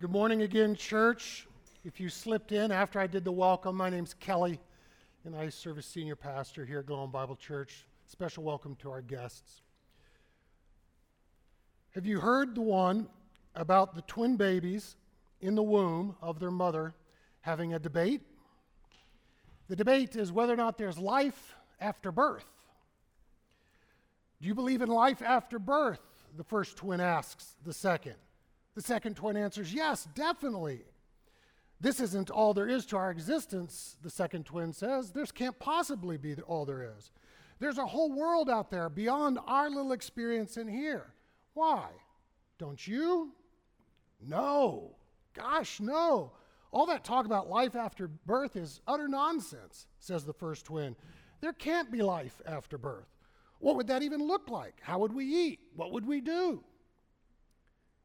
Good morning again, church. If you slipped in after I did the welcome, my name's Kelly, and I serve as senior pastor here at Glowing Bible Church. Special welcome to our guests. Have you heard the one about the twin babies in the womb of their mother having a debate? The debate is whether or not there's life after birth. Do you believe in life after birth? The first twin asks the second. The second twin answers, Yes, definitely. This isn't all there is to our existence, the second twin says. This can't possibly be all there is. There's a whole world out there beyond our little experience in here. Why? Don't you? No. Gosh, no. All that talk about life after birth is utter nonsense, says the first twin. There can't be life after birth. What would that even look like? How would we eat? What would we do?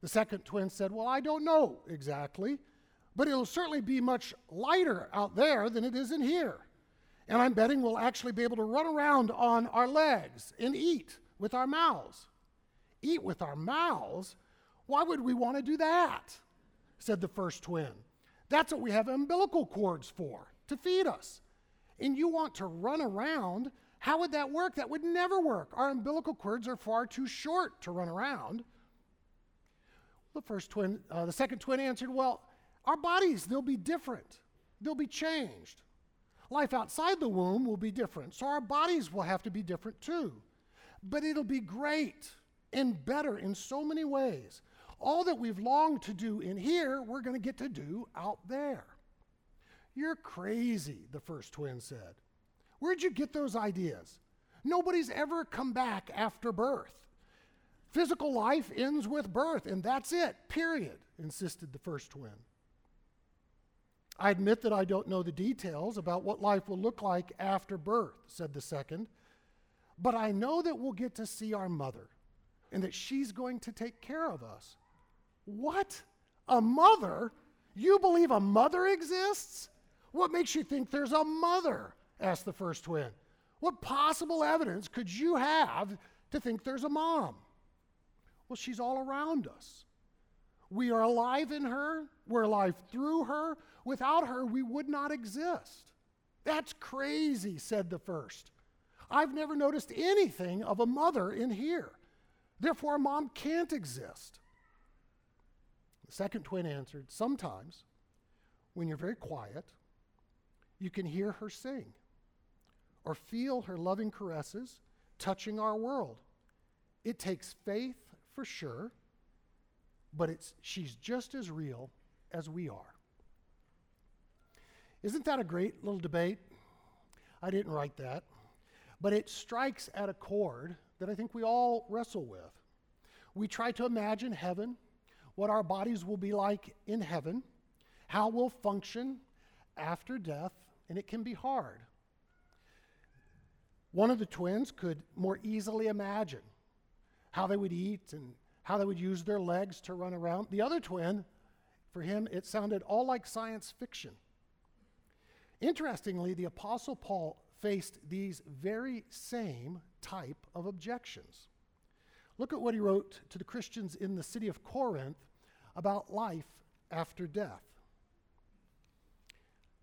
The second twin said, Well, I don't know exactly, but it'll certainly be much lighter out there than it is in here. And I'm betting we'll actually be able to run around on our legs and eat with our mouths. Eat with our mouths? Why would we want to do that? said the first twin. That's what we have umbilical cords for, to feed us. And you want to run around? How would that work? That would never work. Our umbilical cords are far too short to run around. The first twin, uh, the second twin answered, Well, our bodies, they'll be different. They'll be changed. Life outside the womb will be different, so our bodies will have to be different too. But it'll be great and better in so many ways. All that we've longed to do in here, we're going to get to do out there. You're crazy, the first twin said. Where'd you get those ideas? Nobody's ever come back after birth. Physical life ends with birth, and that's it, period, insisted the first twin. I admit that I don't know the details about what life will look like after birth, said the second, but I know that we'll get to see our mother and that she's going to take care of us. What? A mother? You believe a mother exists? What makes you think there's a mother? asked the first twin. What possible evidence could you have to think there's a mom? Well, she's all around us. We are alive in her, we're alive through her. Without her, we would not exist. That's crazy, said the first. I've never noticed anything of a mother in here. Therefore, a mom can't exist. The second twin answered, Sometimes, when you're very quiet, you can hear her sing or feel her loving caresses touching our world. It takes faith for sure, but it's, she's just as real as we are. Isn't that a great little debate? I didn't write that, but it strikes at a chord that I think we all wrestle with. We try to imagine heaven, what our bodies will be like in heaven, how we'll function after death, and it can be hard. One of the twins could more easily imagine how they would eat and how they would use their legs to run around. The other twin, for him, it sounded all like science fiction. Interestingly, the Apostle Paul faced these very same type of objections. Look at what he wrote to the Christians in the city of Corinth about life after death.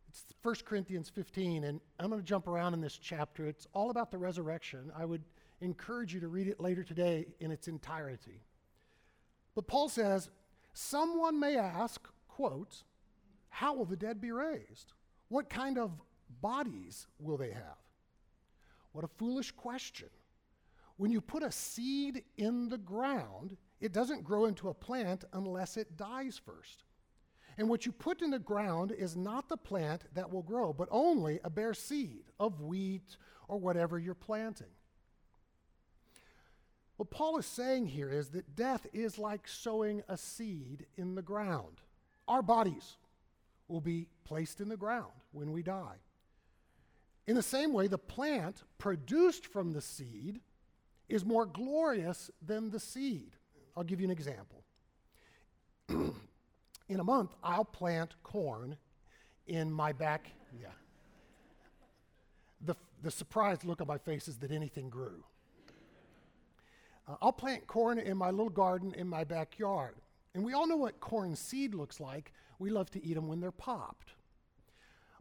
It's 1 Corinthians 15, and I'm going to jump around in this chapter. It's all about the resurrection. I would encourage you to read it later today in its entirety. But Paul says, someone may ask, quote, how will the dead be raised? What kind of bodies will they have? What a foolish question. When you put a seed in the ground, it doesn't grow into a plant unless it dies first. And what you put in the ground is not the plant that will grow, but only a bare seed of wheat or whatever you're planting. What Paul is saying here is that death is like sowing a seed in the ground. Our bodies will be placed in the ground when we die. In the same way, the plant produced from the seed is more glorious than the seed. I'll give you an example. in a month, I'll plant corn in my back. Yeah. The, the surprised look on my face is that anything grew. Uh, I'll plant corn in my little garden in my backyard. And we all know what corn seed looks like. We love to eat them when they're popped.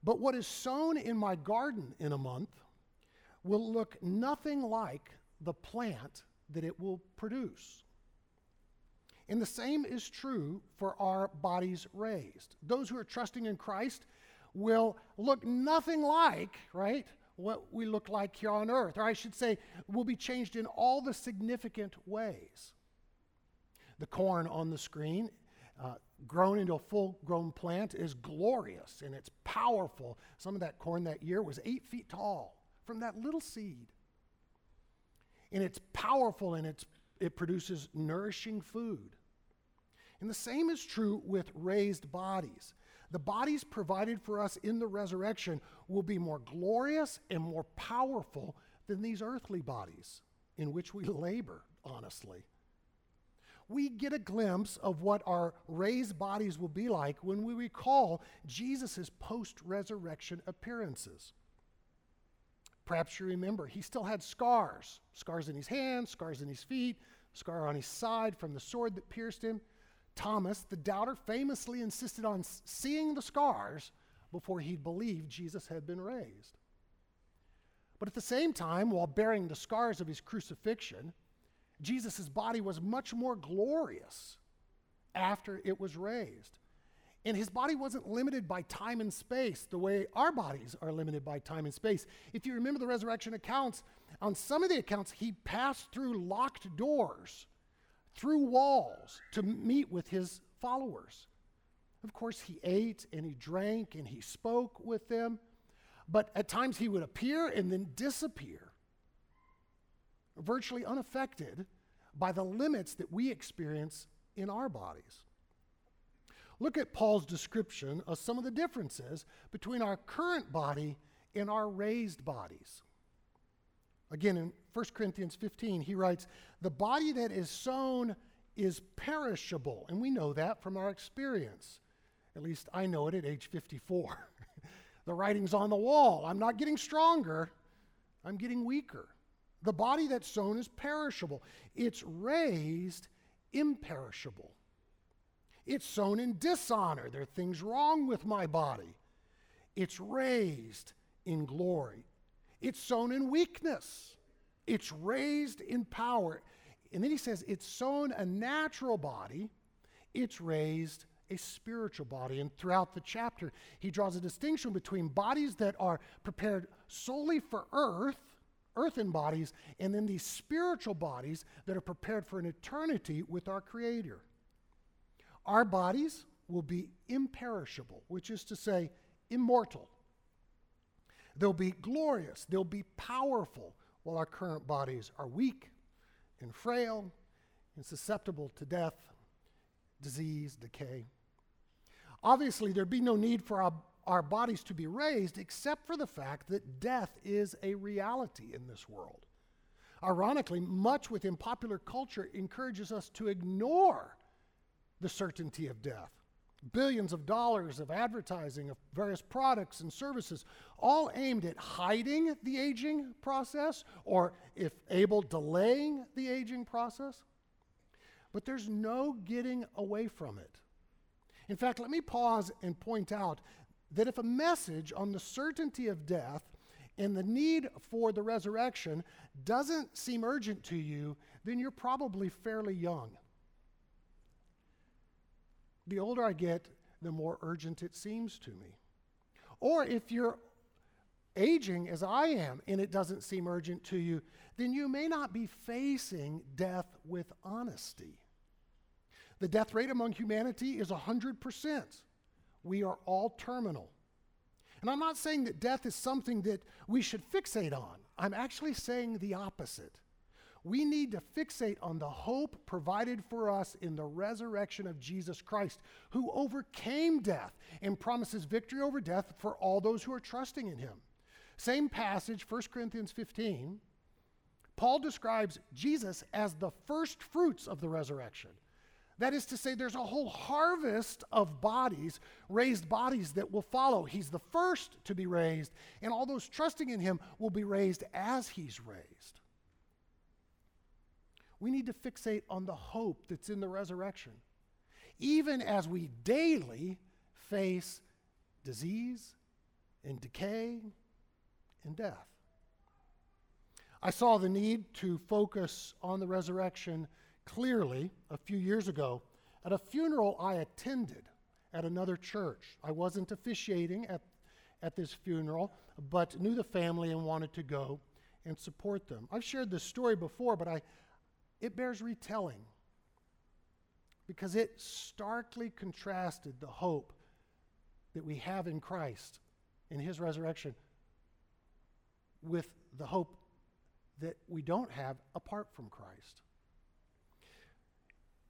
But what is sown in my garden in a month will look nothing like the plant that it will produce. And the same is true for our bodies raised. Those who are trusting in Christ will look nothing like, right, what we look like here on earth. Or I should say, will be changed in all the significant ways. The corn on the screen, uh, grown into a full grown plant, is glorious and it's powerful. Some of that corn that year was eight feet tall from that little seed. And it's powerful and it's, it produces nourishing food. And the same is true with raised bodies. The bodies provided for us in the resurrection will be more glorious and more powerful than these earthly bodies in which we labor, honestly. We get a glimpse of what our raised bodies will be like when we recall Jesus' post resurrection appearances. Perhaps you remember he still had scars scars in his hands, scars in his feet, scar on his side from the sword that pierced him. Thomas, the doubter, famously insisted on seeing the scars before he believed Jesus had been raised. But at the same time, while bearing the scars of his crucifixion, Jesus' body was much more glorious after it was raised. And his body wasn't limited by time and space the way our bodies are limited by time and space. If you remember the resurrection accounts, on some of the accounts, he passed through locked doors through walls to meet with his followers. Of course, he ate and he drank and he spoke with them, but at times he would appear and then disappear, virtually unaffected by the limits that we experience in our bodies. Look at Paul's description of some of the differences between our current body and our raised bodies. Again, in 1 Corinthians 15, he writes, The body that is sown is perishable. And we know that from our experience. At least I know it at age 54. the writing's on the wall. I'm not getting stronger, I'm getting weaker. The body that's sown is perishable, it's raised imperishable. It's sown in dishonor. There are things wrong with my body. It's raised in glory. It's sown in weakness, it's raised in power. And then he says it's sown a natural body, it's raised a spiritual body. And throughout the chapter, he draws a distinction between bodies that are prepared solely for earth, earthen bodies, and then these spiritual bodies that are prepared for an eternity with our Creator. Our bodies will be imperishable, which is to say, immortal. They'll be glorious, they'll be powerful, while our current bodies are weak and frail and susceptible to death, disease, decay. Obviously, there'd be no need for our, our bodies to be raised except for the fact that death is a reality in this world. Ironically, much within popular culture encourages us to ignore the certainty of death billions of dollars of advertising of various products and services, all aimed at hiding the aging process or, if able, delaying the aging process. But there's no getting away from it. In fact, let me pause and point out that if a message on the certainty of death and the need for the resurrection doesn't seem urgent to you, then you're probably fairly young the older I get, the more urgent it seems to me. Or if you're aging as I am and it doesn't seem urgent to you, then you may not be facing death with honesty. The death rate among humanity is 100%. We are all terminal. And I'm not saying that death is something that we should fixate on. I'm actually saying the opposite we need to fixate on the hope provided for us in the resurrection of Jesus Christ, who overcame death and promises victory over death for all those who are trusting in him. Same passage, 1 Corinthians 15. Paul describes Jesus as the first fruits of the resurrection. That is to say, there's a whole harvest of bodies, raised bodies that will follow. He's the first to be raised, and all those trusting in him will be raised as he's raised. We need to fixate on the hope that's in the resurrection. even as we daily face disease and decay and death. I saw the need to focus on the resurrection clearly a few years ago at a funeral I attended at another church. I wasn't officiating at, at this funeral, but knew the family and wanted to go and support them. I've shared this story before, but I, it bears retelling because it starkly contrasted the hope that we have in Christ, in his resurrection, with the hope that we don't have apart from Christ.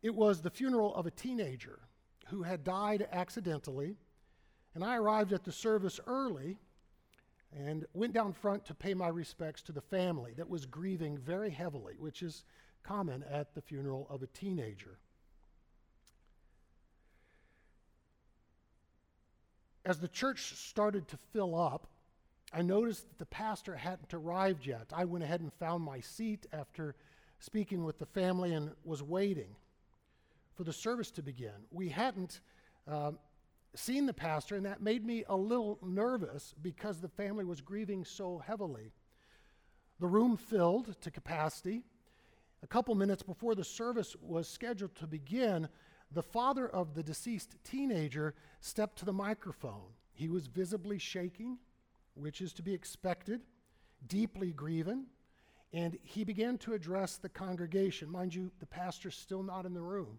It was the funeral of a teenager who had died accidentally, and I arrived at the service early and went down front to pay my respects to the family that was grieving very heavily, which is common at the funeral of a teenager. As the church started to fill up, I noticed that the pastor hadn't arrived yet. I went ahead and found my seat after speaking with the family and was waiting for the service to begin. We hadn't um, seen the pastor, and that made me a little nervous because the family was grieving so heavily. The room filled to capacity. A couple minutes before the service was scheduled to begin, the father of the deceased teenager stepped to the microphone. He was visibly shaking, which is to be expected, deeply grieving, and he began to address the congregation. Mind you, the pastor's still not in the room.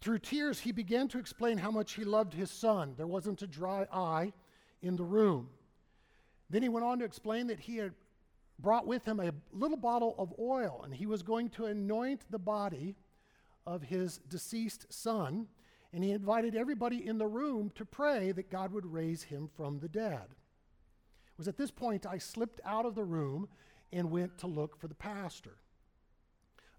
Through tears, he began to explain how much he loved his son. There wasn't a dry eye in the room. Then he went on to explain that he had brought with him a little bottle of oil and he was going to anoint the body of his deceased son, and he invited everybody in the room to pray that God would raise him from the dead. It was at this point I slipped out of the room and went to look for the pastor.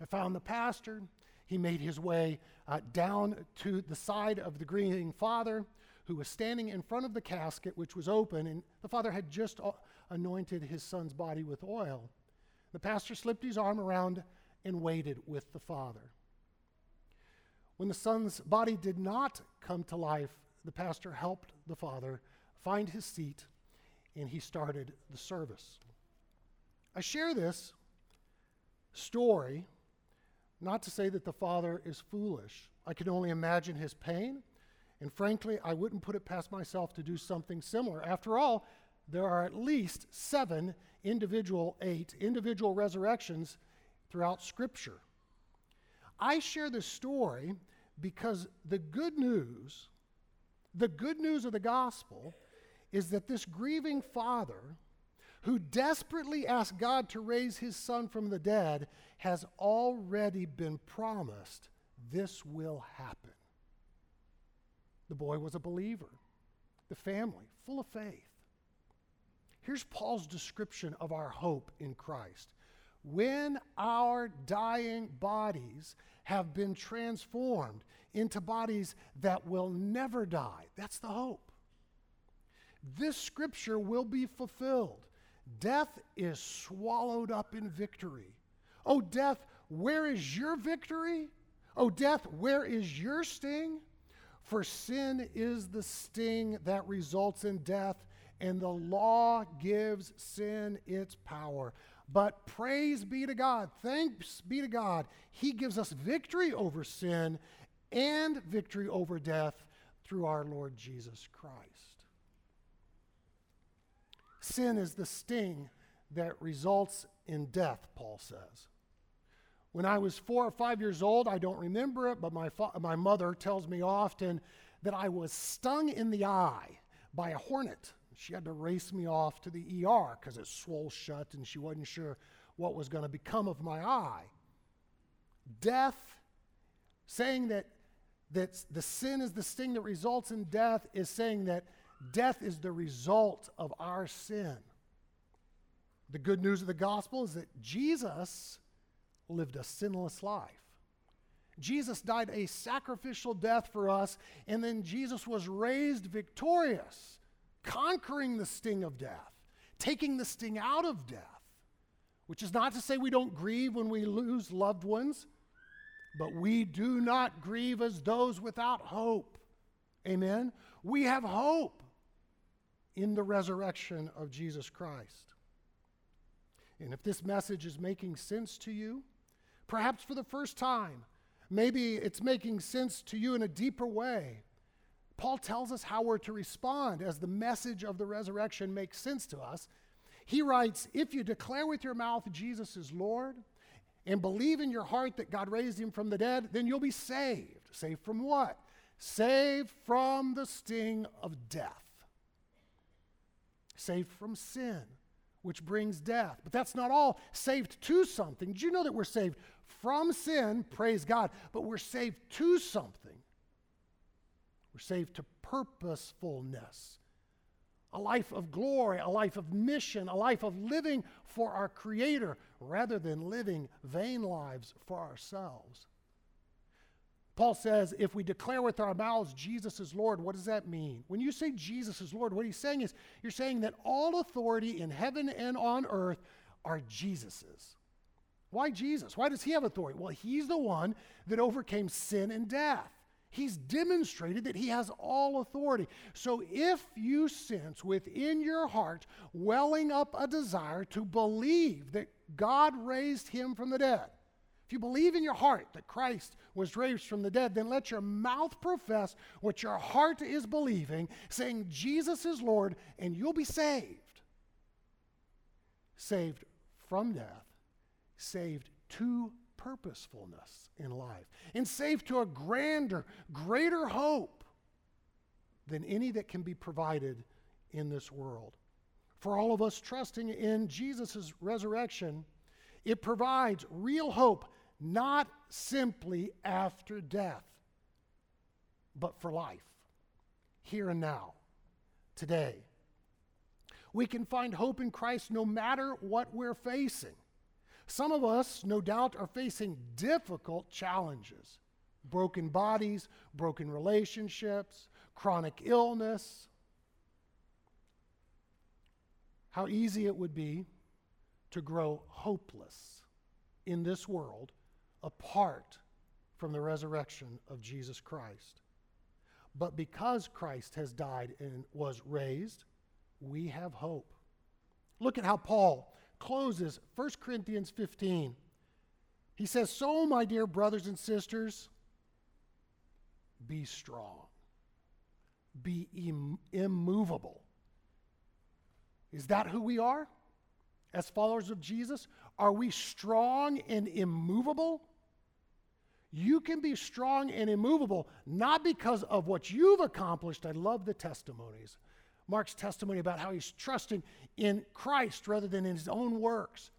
I found the pastor. He made his way uh, down to the side of the grieving father, who was standing in front of the casket, which was open, and the father had just uh, anointed his son's body with oil. The pastor slipped his arm around and waited with the father. When the son's body did not come to life, the pastor helped the father find his seat and he started the service. I share this story not to say that the father is foolish. I can only imagine his pain, and frankly, I wouldn't put it past myself to do something similar. After all, there are at least seven individual, eight individual resurrections throughout Scripture. I share this story because the good news, the good news of the gospel, is that this grieving father who desperately asked God to raise his son from the dead has already been promised this will happen. The boy was a believer, the family, full of faith. Here's Paul's description of our hope in Christ. When our dying bodies have been transformed into bodies that will never die. That's the hope. This scripture will be fulfilled. Death is swallowed up in victory. Oh, death, where is your victory? Oh, death, where is your sting? For sin is the sting that results in death, and the law gives sin its power. But praise be to God, thanks be to God, He gives us victory over sin and victory over death through our Lord Jesus Christ. Sin is the sting that results in death, Paul says. When I was four or five years old, I don't remember it, but my, fa- my mother tells me often that I was stung in the eye by a hornet. She had to race me off to the ER because it swole shut and she wasn't sure what was going to become of my eye. Death, saying that, that the sin is the sting that results in death, is saying that death is the result of our sin. The good news of the gospel is that Jesus lived a sinless life. Jesus died a sacrificial death for us, and then Jesus was raised victorious conquering the sting of death, taking the sting out of death, which is not to say we don't grieve when we lose loved ones, but we do not grieve as those without hope. Amen? We have hope in the resurrection of Jesus Christ. And if this message is making sense to you, perhaps for the first time, maybe it's making sense to you in a deeper way. Paul tells us how we're to respond as the message of the resurrection makes sense to us. He writes, If you declare with your mouth Jesus is Lord and believe in your heart that God raised him from the dead, then you'll be saved. Saved from what? Saved from the sting of death. Saved from sin which brings death. But that's not all. Saved to something. Did you know that we're saved from sin? Praise God. But we're saved to something. We're saved to purposefulness, a life of glory, a life of mission, a life of living for our Creator rather than living vain lives for ourselves. Paul says, if we declare with our mouths Jesus is Lord, what does that mean? When you say Jesus is Lord, what he's saying is you're saying that all authority in heaven and on earth are Jesus's. Why Jesus? Why does he have authority? Well, he's the one that overcame sin and death. He's demonstrated that he has all authority. So if you sense within your heart welling up a desire to believe that God raised him from the dead, if you believe in your heart that Christ was raised from the dead, then let your mouth profess what your heart is believing, saying, Jesus is Lord, and you'll be saved. Saved from death, saved to purposefulness in life, and saved to a grander, greater hope than any that can be provided in this world. For all of us trusting in Jesus' resurrection, it provides real hope not simply after death, but for life, here and now, today. We can find hope in Christ no matter what we're facing. Some of us, no doubt, are facing difficult challenges broken bodies, broken relationships, chronic illness. How easy it would be to grow hopeless in this world apart from the resurrection of Jesus Christ. But because Christ has died and was raised, we have hope. Look at how Paul closes 1 Corinthians 15. He says, So, my dear brothers and sisters, be strong, be Im- immovable. Is that who we are as followers of Jesus? Are we strong and immovable? You can be strong and immovable, not because of what you've accomplished. I love the testimonies. Mark's testimony about how he's trusting in Christ rather than in his own works.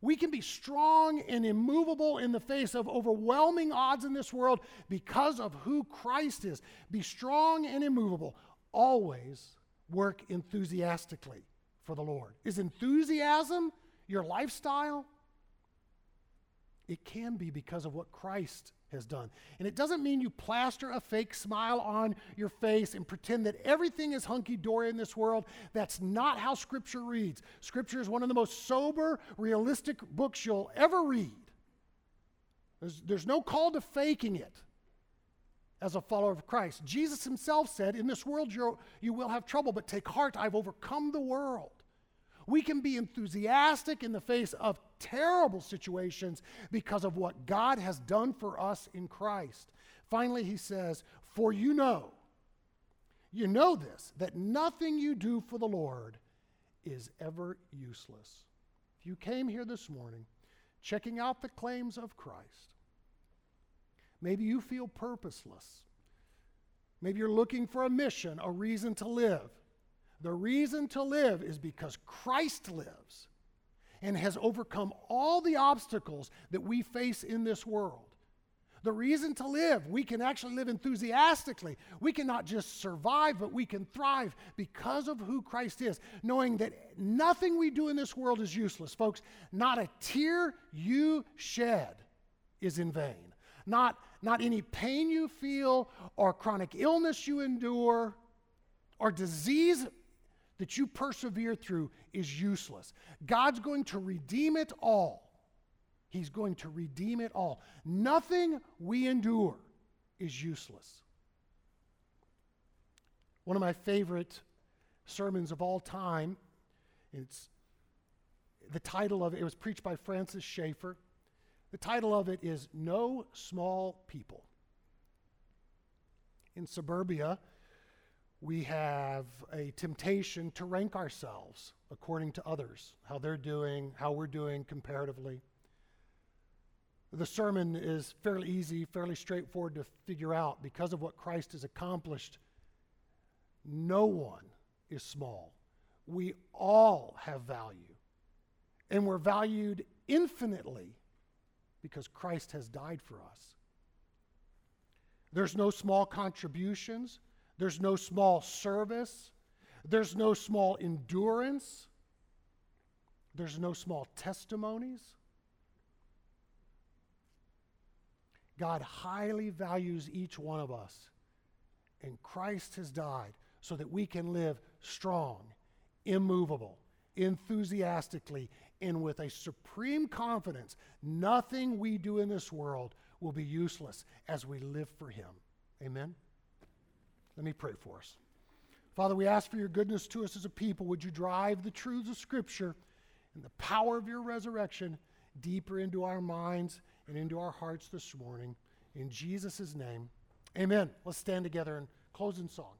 We can be strong and immovable in the face of overwhelming odds in this world because of who Christ is. Be strong and immovable. Always work enthusiastically for the Lord. Is enthusiasm your lifestyle? It can be because of what Christ has done. And it doesn't mean you plaster a fake smile on your face and pretend that everything is hunky dory in this world. That's not how Scripture reads. Scripture is one of the most sober, realistic books you'll ever read. There's, there's no call to faking it as a follower of Christ. Jesus himself said, In this world you you will have trouble, but take heart, I've overcome the world. We can be enthusiastic in the face of terrible situations because of what God has done for us in Christ. Finally, he says, For you know, you know this, that nothing you do for the Lord is ever useless. If you came here this morning checking out the claims of Christ, maybe you feel purposeless. Maybe you're looking for a mission, a reason to live. The reason to live is because Christ lives and has overcome all the obstacles that we face in this world. The reason to live, we can actually live enthusiastically. We can not just survive, but we can thrive because of who Christ is, knowing that nothing we do in this world is useless, folks. Not a tear you shed is in vain. Not, not any pain you feel, or chronic illness you endure, or disease that you persevere through is useless. God's going to redeem it all He's going to redeem it all. Nothing we endure is useless. One of my favorite sermons of all time, it's the title of it, it was preached by Francis Schaeffer. The title of it is No Small People. In suburbia, we have a temptation to rank ourselves according to others, how they're doing, how we're doing comparatively. The sermon is fairly easy, fairly straightforward to figure out because of what Christ has accomplished. No one is small. We all have value. And we're valued infinitely because Christ has died for us. There's no small contributions, there's no small service, there's no small endurance, there's no small testimonies. God highly values each one of us, and Christ has died so that we can live strong, immovable, enthusiastically, and with a supreme confidence. Nothing we do in this world will be useless as we live for Him. Amen? Let me pray for us. Father, we ask for your goodness to us as a people. Would you drive the truths of Scripture and the power of your resurrection deeper into our minds and into our hearts this morning? In Jesus' name, amen. Let's stand together and close in song.